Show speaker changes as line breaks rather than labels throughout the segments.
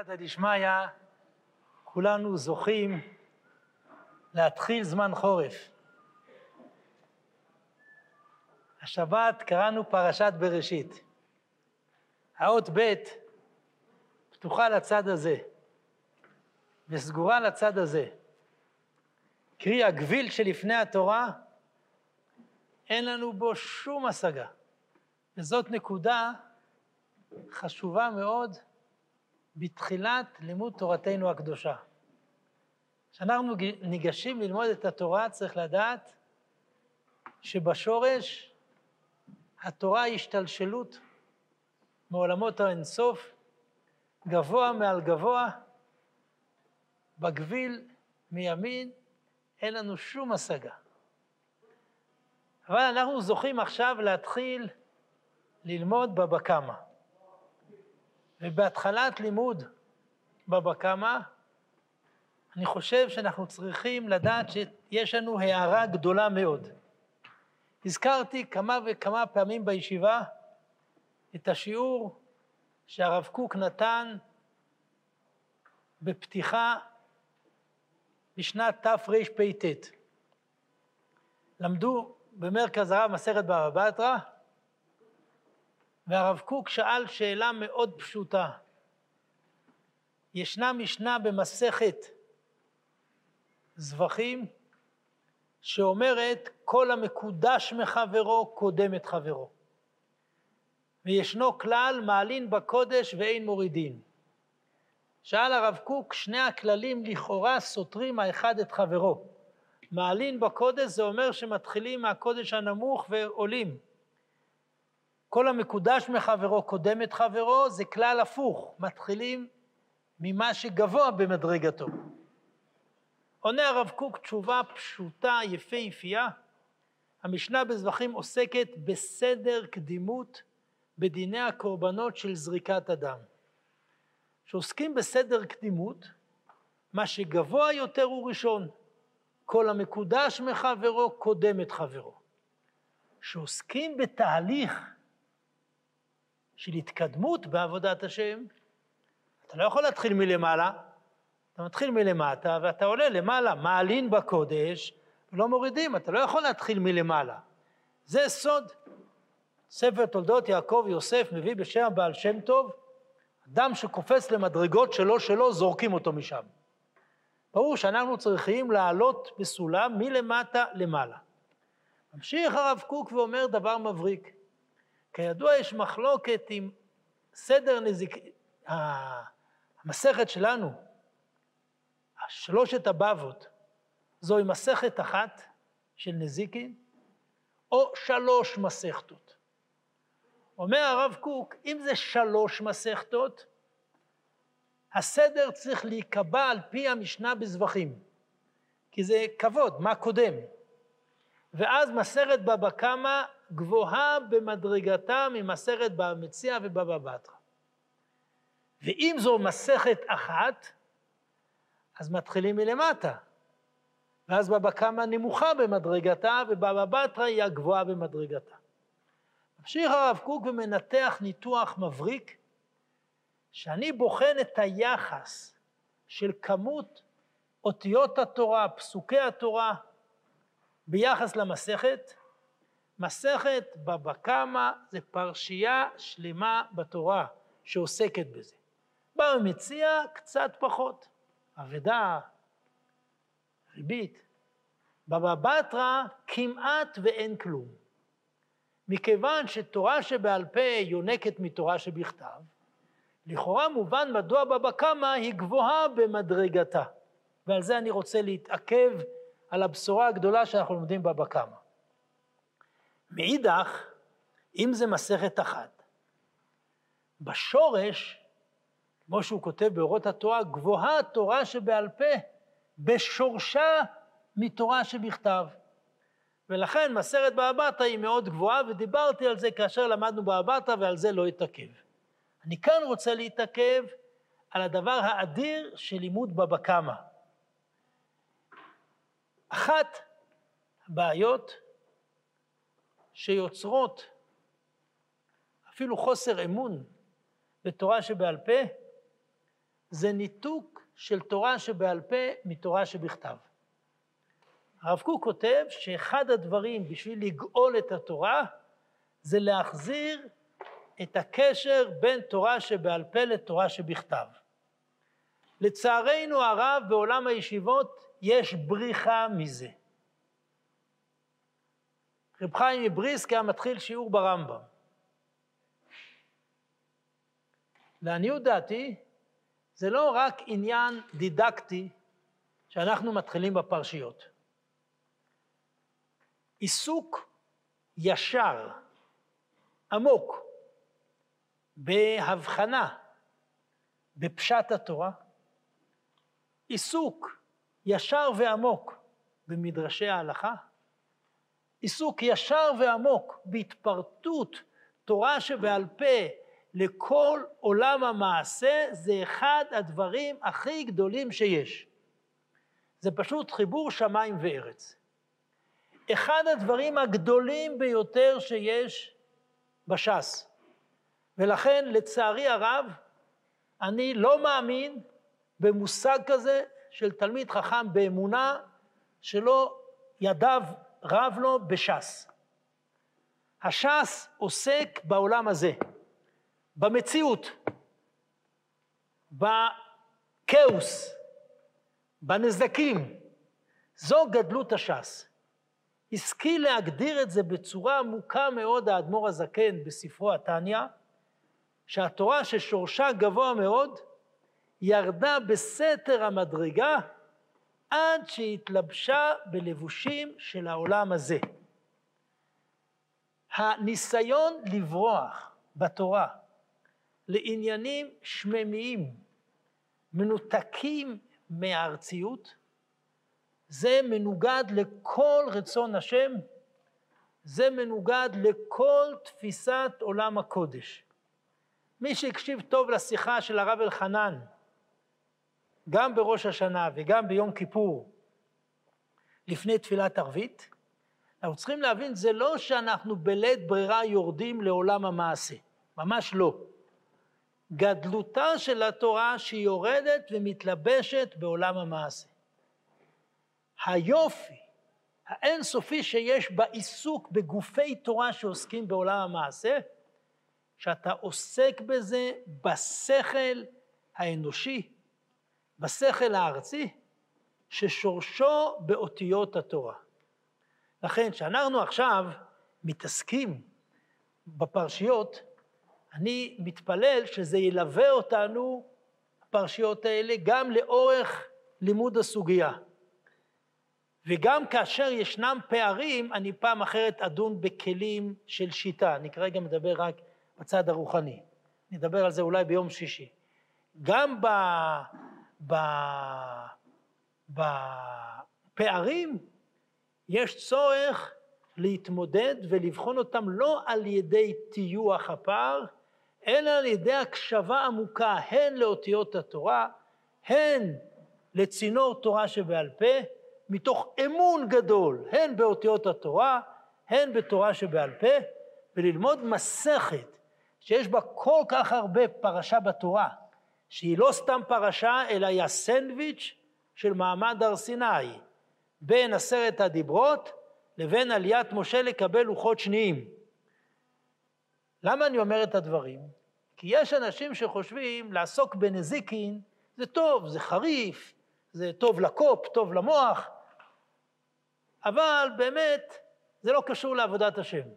בסייעתא דשמיא, כולנו זוכים להתחיל זמן חורף. השבת קראנו פרשת בראשית. האות ב' פתוחה לצד הזה וסגורה לצד הזה. קרי, הגביל שלפני התורה, אין לנו בו שום השגה. וזאת נקודה חשובה מאוד בתחילת לימוד תורתנו הקדושה. כשאנחנו ניגשים ללמוד את התורה, צריך לדעת שבשורש התורה היא השתלשלות מעולמות האינסוף, גבוה מעל גבוה, בגביל מימין אין לנו שום השגה. אבל אנחנו זוכים עכשיו להתחיל ללמוד בבא קמא. ובהתחלת לימוד בבא קמא, אני חושב שאנחנו צריכים לדעת שיש לנו הערה גדולה מאוד. הזכרתי כמה וכמה פעמים בישיבה את השיעור שהרב קוק נתן בפתיחה בשנת תרפ"ט. למדו במרכז הרב מסכת בבא בתרא, והרב קוק שאל שאלה מאוד פשוטה. ישנה משנה במסכת זבחים שאומרת כל המקודש מחברו קודם את חברו. וישנו כלל מעלין בקודש ואין מורידין. שאל הרב קוק, שני הכללים לכאורה סותרים האחד את חברו. מעלין בקודש זה אומר שמתחילים מהקודש הנמוך ועולים. כל המקודש מחברו קודם את חברו, זה כלל הפוך, מתחילים ממה שגבוה במדרגתו. עונה הרב קוק תשובה פשוטה, יפהפייה. המשנה בזבחים עוסקת בסדר קדימות בדיני הקורבנות של זריקת אדם. כשעוסקים בסדר קדימות, מה שגבוה יותר הוא ראשון. כל המקודש מחברו קודם את חברו. כשעוסקים בתהליך של התקדמות בעבודת השם, אתה לא יכול להתחיל מלמעלה, אתה מתחיל מלמטה ואתה עולה למעלה, מעלין בקודש ולא מורידים, אתה לא יכול להתחיל מלמעלה. זה סוד. ספר תולדות יעקב יוסף מביא בשם הבעל שם טוב, אדם שקופץ למדרגות שלו שלו, זורקים אותו משם. ברור שאנחנו צריכים לעלות בסולם מלמטה למעלה. ממשיך הרב קוק ואומר דבר מבריק. כידוע יש מחלוקת עם סדר נזיק... המסכת שלנו, שלושת הבבות, זוהי מסכת אחת של נזיקין, או שלוש מסכתות. אומר הרב קוק, אם זה שלוש מסכתות, הסדר צריך להיקבע על פי המשנה בזבחים, כי זה כבוד, מה קודם. ואז מסכת בבא קמא גבוהה במדרגתה ממסכת בבא מציע ובבא בתרא. ואם זו מסכת אחת, אז מתחילים מלמטה. ואז בבא קמא נמוכה במדרגתה, ובבא בתרא היא הגבוהה במדרגתה. ממשיך הרב קוק ומנתח ניתוח מבריק, שאני בוחן את היחס של כמות אותיות התורה, פסוקי התורה, ביחס למסכת. מסכת בבא קמא זה פרשייה שלמה בתורה שעוסקת בזה. בבא מציע קצת פחות, אבדה, ריבית. בבא בתרא כמעט ואין כלום. מכיוון שתורה שבעל פה יונקת מתורה שבכתב, לכאורה מובן מדוע בבא קמא היא גבוהה במדרגתה. ועל זה אני רוצה להתעכב על הבשורה הגדולה שאנחנו לומדים בבא קמא. מאידך, אם זה מסכת אחת, בשורש, כמו שהוא כותב באורות התורה, גבוהה התורה שבעל פה, בשורשה מתורה שבכתב. ולכן מסרת באבטה היא מאוד גבוהה, ודיברתי על זה כאשר למדנו באבטה, ועל זה לא אתעכב. אני כאן רוצה להתעכב על הדבר האדיר של לימוד בבא קמא. אחת הבעיות שיוצרות אפילו חוסר אמון בתורה שבעל פה, זה ניתוק של תורה שבעל פה מתורה שבכתב. הרב קוק כותב שאחד הדברים בשביל לגאול את התורה זה להחזיר את הקשר בין תורה שבעל פה לתורה שבכתב. לצערנו הרב בעולם הישיבות יש בריחה מזה. רב חיים מבריסק היה מתחיל שיעור ברמב"ם. לעניות דעתי, זה לא רק עניין דידקטי שאנחנו מתחילים בפרשיות. עיסוק ישר, עמוק, בהבחנה בפשט התורה, עיסוק ישר ועמוק במדרשי ההלכה, עיסוק ישר ועמוק בהתפרטות תורה שבעל פה לכל עולם המעשה, זה אחד הדברים הכי גדולים שיש. זה פשוט חיבור שמיים וארץ. אחד הדברים הגדולים ביותר שיש בש"ס. ולכן, לצערי הרב, אני לא מאמין במושג כזה של תלמיד חכם באמונה שלא ידיו רב לו בש"ס. הש"ס עוסק בעולם הזה, במציאות, בכאוס, בנזקים. זו גדלות הש"ס. השכיל להגדיר את זה בצורה עמוקה מאוד האדמו"ר הזקן בספרו התניא, שהתורה ששורשה גבוה מאוד, ירדה בסתר המדרגה עד שהתלבשה בלבושים של העולם הזה. הניסיון לברוח בתורה לעניינים שממיים, מנותקים מהארציות, זה מנוגד לכל רצון השם, זה מנוגד לכל תפיסת עולם הקודש. מי שהקשיב טוב לשיחה של הרב אלחנן, גם בראש השנה וגם ביום כיפור, לפני תפילת ערבית, אנחנו צריכים להבין, זה לא שאנחנו בלית ברירה יורדים לעולם המעשה, ממש לא. גדלותה של התורה שהיא יורדת ומתלבשת בעולם המעשה. היופי האינסופי שיש בעיסוק בגופי תורה שעוסקים בעולם המעשה, שאתה עוסק בזה בשכל האנושי, בשכל הארצי, ששורשו באותיות התורה. לכן, כשאנחנו עכשיו מתעסקים בפרשיות, אני מתפלל שזה ילווה אותנו, הפרשיות האלה, גם לאורך לימוד הסוגיה. וגם כאשר ישנם פערים, אני פעם אחרת אדון בכלים של שיטה. אני כרגע מדבר רק בצד הרוחני. נדבר על זה אולי ביום שישי. גם ב... בפערים יש צורך להתמודד ולבחון אותם לא על ידי טיוח הפער, אלא על ידי הקשבה עמוקה הן לאותיות התורה, הן לצינור תורה שבעל פה, מתוך אמון גדול, הן באותיות התורה, הן בתורה שבעל פה, וללמוד מסכת שיש בה כל כך הרבה פרשה בתורה, שהיא לא סתם פרשה, אלא היא הסנדוויץ' של מעמד הר סיני, בין עשרת הדיברות לבין עליית משה לקבל לוחות שניים. למה אני אומר את הדברים? כי יש אנשים שחושבים לעסוק בנזיקין זה טוב, זה חריף, זה טוב לקופ, טוב למוח, אבל באמת זה לא קשור לעבודת השם.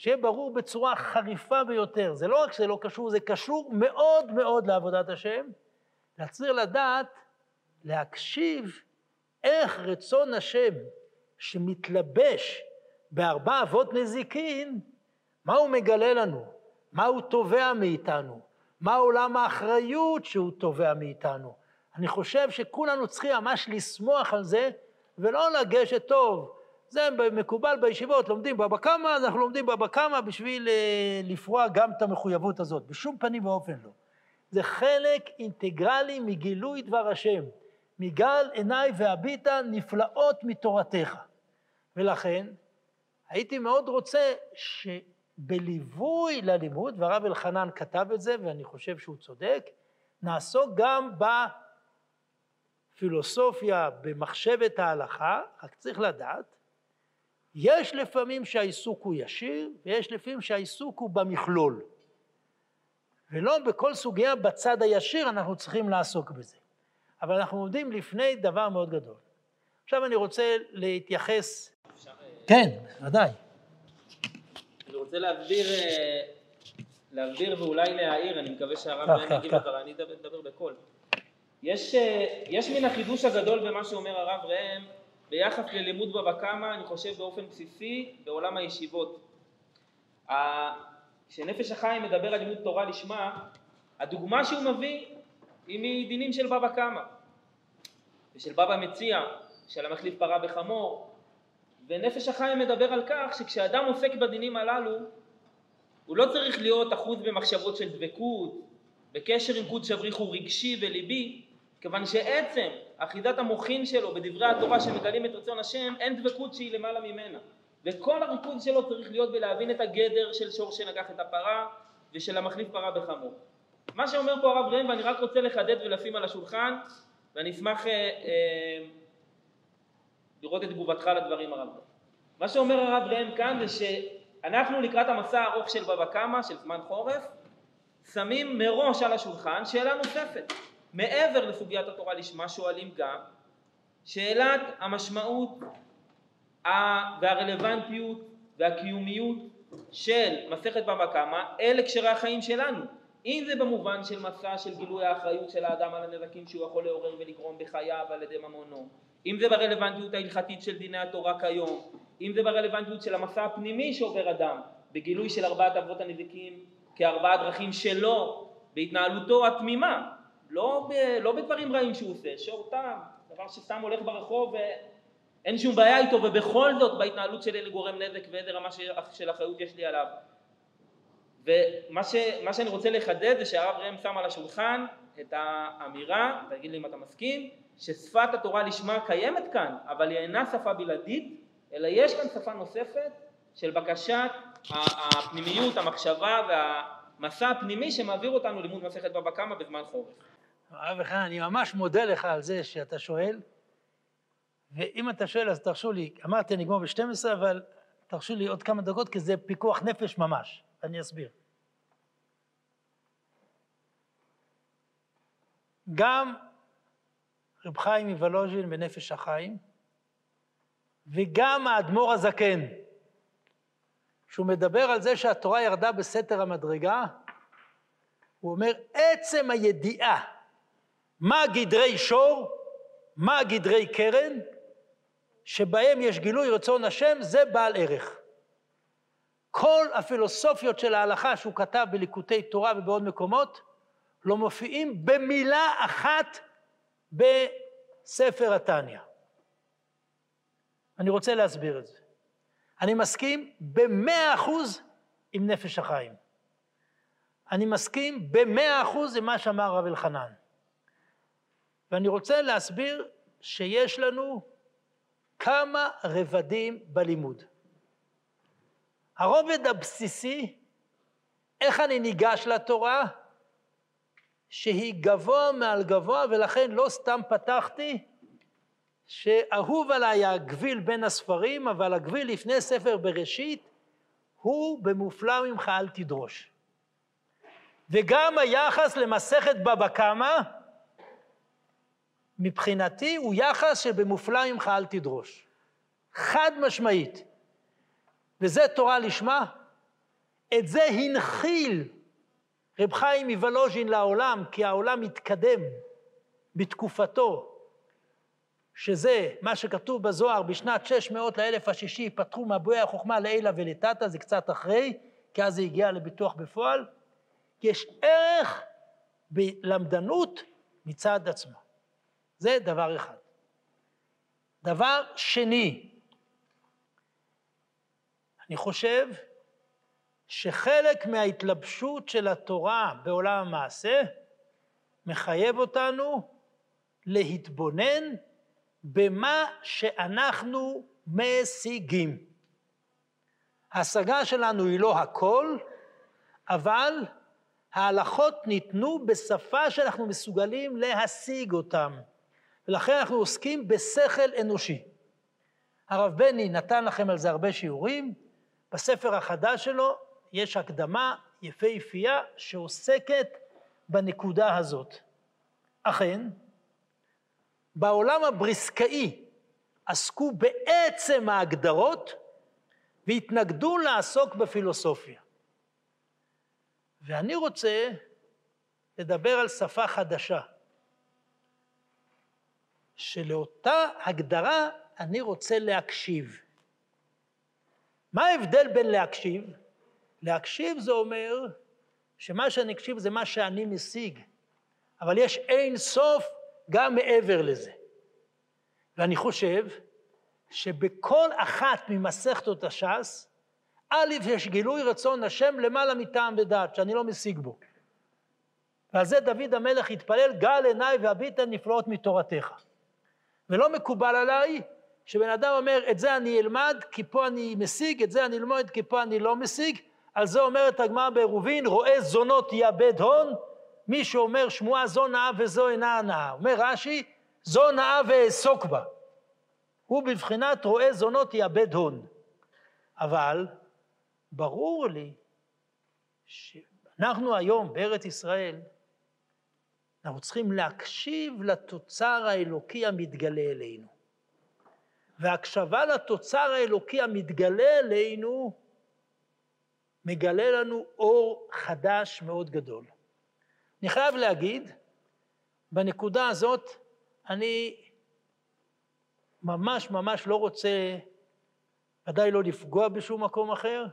שיהיה ברור בצורה חריפה ביותר, זה לא רק שזה לא קשור, זה קשור מאוד מאוד לעבודת השם. צריך לדעת, להקשיב איך רצון השם שמתלבש בארבע אבות נזיקין, מה הוא מגלה לנו, מה הוא תובע מאיתנו, מה עולם האחריות שהוא תובע מאיתנו. אני חושב שכולנו צריכים ממש לשמוח על זה ולא לגשת טוב. זה מקובל בישיבות, לומדים בבא קמא, אנחנו לומדים בבא קמא בשביל אה, לפרוע גם את המחויבות הזאת. בשום פנים ואופן לא. זה חלק אינטגרלי מגילוי דבר השם. מגל עיניי והביטה נפלאות מתורתך. ולכן, הייתי מאוד רוצה שבליווי ללימוד, והרב אלחנן כתב את זה, ואני חושב שהוא צודק, נעסוק גם בפילוסופיה, במחשבת ההלכה, רק צריך לדעת, יש לפעמים שהעיסוק הוא ישיר, ויש לפעמים שהעיסוק הוא במכלול. ולא בכל סוגיה בצד הישיר אנחנו צריכים לעסוק בזה. אבל אנחנו עומדים לפני דבר מאוד גדול. עכשיו אני רוצה להתייחס... אפשר... כן, ודאי.
אני רוצה להסביר, אה, להסביר ואולי להעיר, אני מקווה שהרב ראם יגיד לדבר, אני אדבר בקול. יש, אה, יש מן החידוש הגדול במה שאומר הרב ראם ביחס ללימוד בבא קמא, אני חושב באופן בסיסי, בעולם הישיבות. כשנפש החיים מדבר על לימוד תורה לשמה, הדוגמה שהוא מביא היא מדינים של בבא קמא ושל בבא מציע, של המחליף פרה בחמור, ונפש החיים מדבר על כך שכשאדם עוסק בדינים הללו, הוא לא צריך להיות אחוז במחשבות של דבקות, בקשר עם קוד שבריחו רגשי וליבי, כיוון שעצם אחידת המוחין שלו בדברי התורה שמגלים את רצון השם, אין דבקות שהיא למעלה ממנה. וכל הריכוז שלו צריך להיות בלהבין את הגדר של שור שנגח את הפרה ושל המחליף פרה בחמור. מה שאומר פה הרב ראם, ואני רק רוצה לחדד ולשים על השולחן, ואני אשמח אה, אה, לראות את תגובתך לדברים הרב ראם. מה שאומר הרב ראם כאן זה שאנחנו לקראת המסע הארוך של בבא קמא, של זמן חורף, שמים מראש על השולחן שאלה נוספת. מעבר לסוגיית התורה לשמה שואלים גם שאלת המשמעות והרלוונטיות והקיומיות של מסכת בבא קמא אל הקשרי החיים שלנו. אם זה במובן של מסע של גילוי האחריות של האדם על הנזקים שהוא יכול לעורר ולגרום בחייו על ידי ממונו, אם זה ברלוונטיות ההלכתית של דיני התורה כיום, אם זה ברלוונטיות של המסע הפנימי שעובר אדם בגילוי של ארבעת אבות הנזיקים כארבעה דרכים שלו בהתנהלותו התמימה, לא, ב, לא בדברים רעים שהוא עושה, שור טעם, דבר שסתם הולך ברחוב אין שום בעיה איתו ובכל זאת בהתנהלות שלי גורם נזק ואיזה רמה של אחריות יש לי עליו. ומה ש, שאני רוצה לחדד זה שהרב ראם שם על השולחן את האמירה, תגיד לי אם אתה מסכים, ששפת התורה לשמה קיימת כאן, אבל היא אינה שפה בלעדית, אלא יש כאן שפה נוספת של בקשת הפנימיות, המחשבה והמסע הפנימי שמעביר אותנו לימוד מסכת בבא קמא בזמן חורף.
הרב חנן, אני ממש מודה לך על זה שאתה שואל. ואם אתה שואל אז תרשו לי, אמרתי אני אגמור ב-12 אבל תרשו לי עוד כמה דקות כי זה פיקוח נפש ממש, אני אסביר. גם רב חיים מוולוז'ין בנפש החיים וגם האדמו"ר הזקן, שהוא מדבר על זה שהתורה ירדה בסתר המדרגה, הוא אומר עצם הידיעה מה גדרי שור, מה גדרי קרן, שבהם יש גילוי רצון השם, זה בעל ערך. כל הפילוסופיות של ההלכה שהוא כתב בליקוטי תורה ובעוד מקומות, לא מופיעים במילה אחת בספר התניא. אני רוצה להסביר את זה. אני מסכים במאה אחוז עם נפש החיים. אני מסכים במאה אחוז עם מה שאמר רב אלחנן. ואני רוצה להסביר שיש לנו כמה רבדים בלימוד. הרובד הבסיסי, איך אני ניגש לתורה, שהיא גבוה מעל גבוה, ולכן לא סתם פתחתי שאהוב עליי הגביל בין הספרים, אבל הגביל לפני ספר בראשית הוא במופלא ממך אל תדרוש. וגם היחס למסכת בבא קמא, מבחינתי הוא יחס שבמופלא ממך אל תדרוש. חד משמעית. וזה תורה לשמה. את זה הנחיל רב חיים מוולוז'ין לעולם, כי העולם התקדם בתקופתו, שזה מה שכתוב בזוהר, בשנת 600 לאלף השישי פתחו מבואי החוכמה לעילה ולתתא, זה קצת אחרי, כי אז זה הגיע לביטוח בפועל. יש ערך בלמדנות מצד עצמו. זה דבר אחד. דבר שני, אני חושב שחלק מההתלבשות של התורה בעולם המעשה מחייב אותנו להתבונן במה שאנחנו משיגים. ההשגה שלנו היא לא הכל, אבל ההלכות ניתנו בשפה שאנחנו מסוגלים להשיג אותם, ולכן אנחנו עוסקים בשכל אנושי. הרב בני נתן לכם על זה הרבה שיעורים, בספר החדש שלו יש הקדמה יפהפייה שעוסקת בנקודה הזאת. אכן, בעולם הבריסקאי עסקו בעצם ההגדרות והתנגדו לעסוק בפילוסופיה. ואני רוצה לדבר על שפה חדשה, שלאותה הגדרה אני רוצה להקשיב. מה ההבדל בין להקשיב? להקשיב זה אומר שמה שאני אקשיב זה מה שאני משיג, אבל יש אין סוף גם מעבר לזה. ואני חושב שבכל אחת ממסכתות הש"ס, א', יש גילוי רצון השם למעלה מטעם ודעת, שאני לא משיג בו. ועל זה דוד המלך התפלל, גל עיניי והביטה נפלאות מתורתך. ולא מקובל עליי שבן אדם אומר, את זה אני אלמד, כי פה אני משיג, את זה אני אלמד, כי פה אני לא משיג. על זה אומרת הגמרא בעירובין, רואה זונות יאבד הון, מי שאומר שמועה זו נאה וזו אינה הנאה. אומר רש"י, זו נאה ואעסוק בה. הוא בבחינת רואה זונות יאבד הון. אבל ברור לי שאנחנו היום בארץ ישראל, אנחנו צריכים להקשיב לתוצר האלוקי המתגלה אלינו. והקשבה לתוצר האלוקי המתגלה אלינו מגלה לנו אור חדש מאוד גדול. אני חייב להגיד, בנקודה הזאת אני ממש ממש לא רוצה, ודאי לא לפגוע בשום מקום אחר,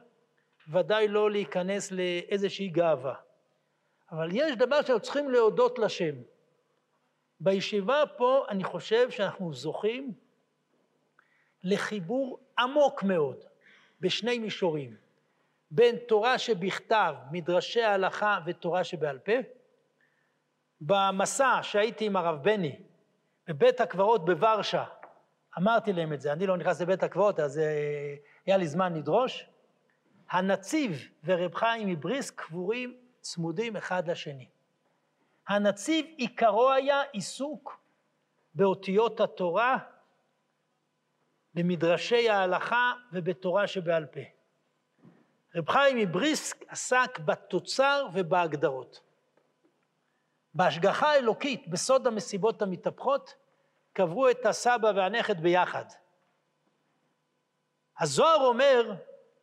ודאי לא להיכנס לאיזושהי גאווה. אבל יש דבר שאנחנו צריכים להודות לשם. בישיבה פה אני חושב שאנחנו זוכים לחיבור עמוק מאוד בשני מישורים, בין תורה שבכתב, מדרשי ההלכה ותורה שבעל פה. במסע שהייתי עם הרב בני בבית הקברות בוורשה, אמרתי להם את זה, אני לא נכנס לבית הקברות, אז אה, היה לי זמן לדרוש. הנציב ורב חיים מבריסק קבורים צמודים אחד לשני. הנציב עיקרו היה עיסוק באותיות התורה, במדרשי ההלכה ובתורה שבעל פה. רב חיים מבריסק עסק בתוצר ובהגדרות. בהשגחה האלוקית, בסוד המסיבות המתהפכות, קברו את הסבא והנכד ביחד. הזוהר אומר,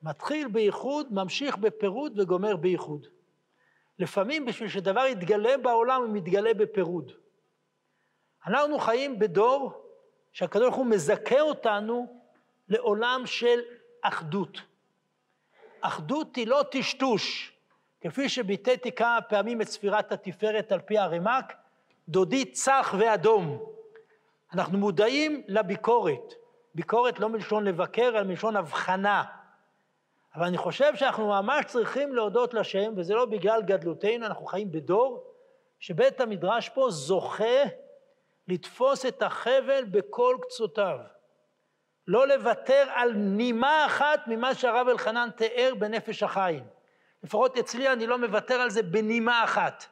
מתחיל בייחוד, ממשיך בפירוד וגומר בייחוד. לפעמים בשביל שדבר יתגלה בעולם, הוא מתגלה בפירוד. אנחנו חיים בדור שהקדוש ברוך הוא מזכה אותנו לעולם של אחדות. אחדות היא לא טשטוש, כפי שביטאתי כמה פעמים את ספירת התפארת על פי הרמ"ק, דודי צח ואדום. אנחנו מודעים לביקורת. ביקורת לא מלשון לבקר, אלא מלשון הבחנה. אבל אני חושב שאנחנו ממש צריכים להודות לשם, וזה לא בגלל גדלותנו, אנחנו חיים בדור שבית המדרש פה זוכה לתפוס את החבל בכל קצותיו. לא לוותר על נימה אחת ממה שהרב אלחנן תיאר בנפש החיים. לפחות אצלי אני לא מוותר על זה בנימה אחת.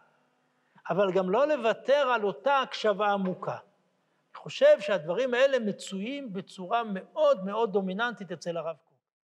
אבל גם לא לוותר על אותה הקשבה עמוקה. אני חושב שהדברים האלה מצויים בצורה מאוד מאוד דומיננטית אצל הרב.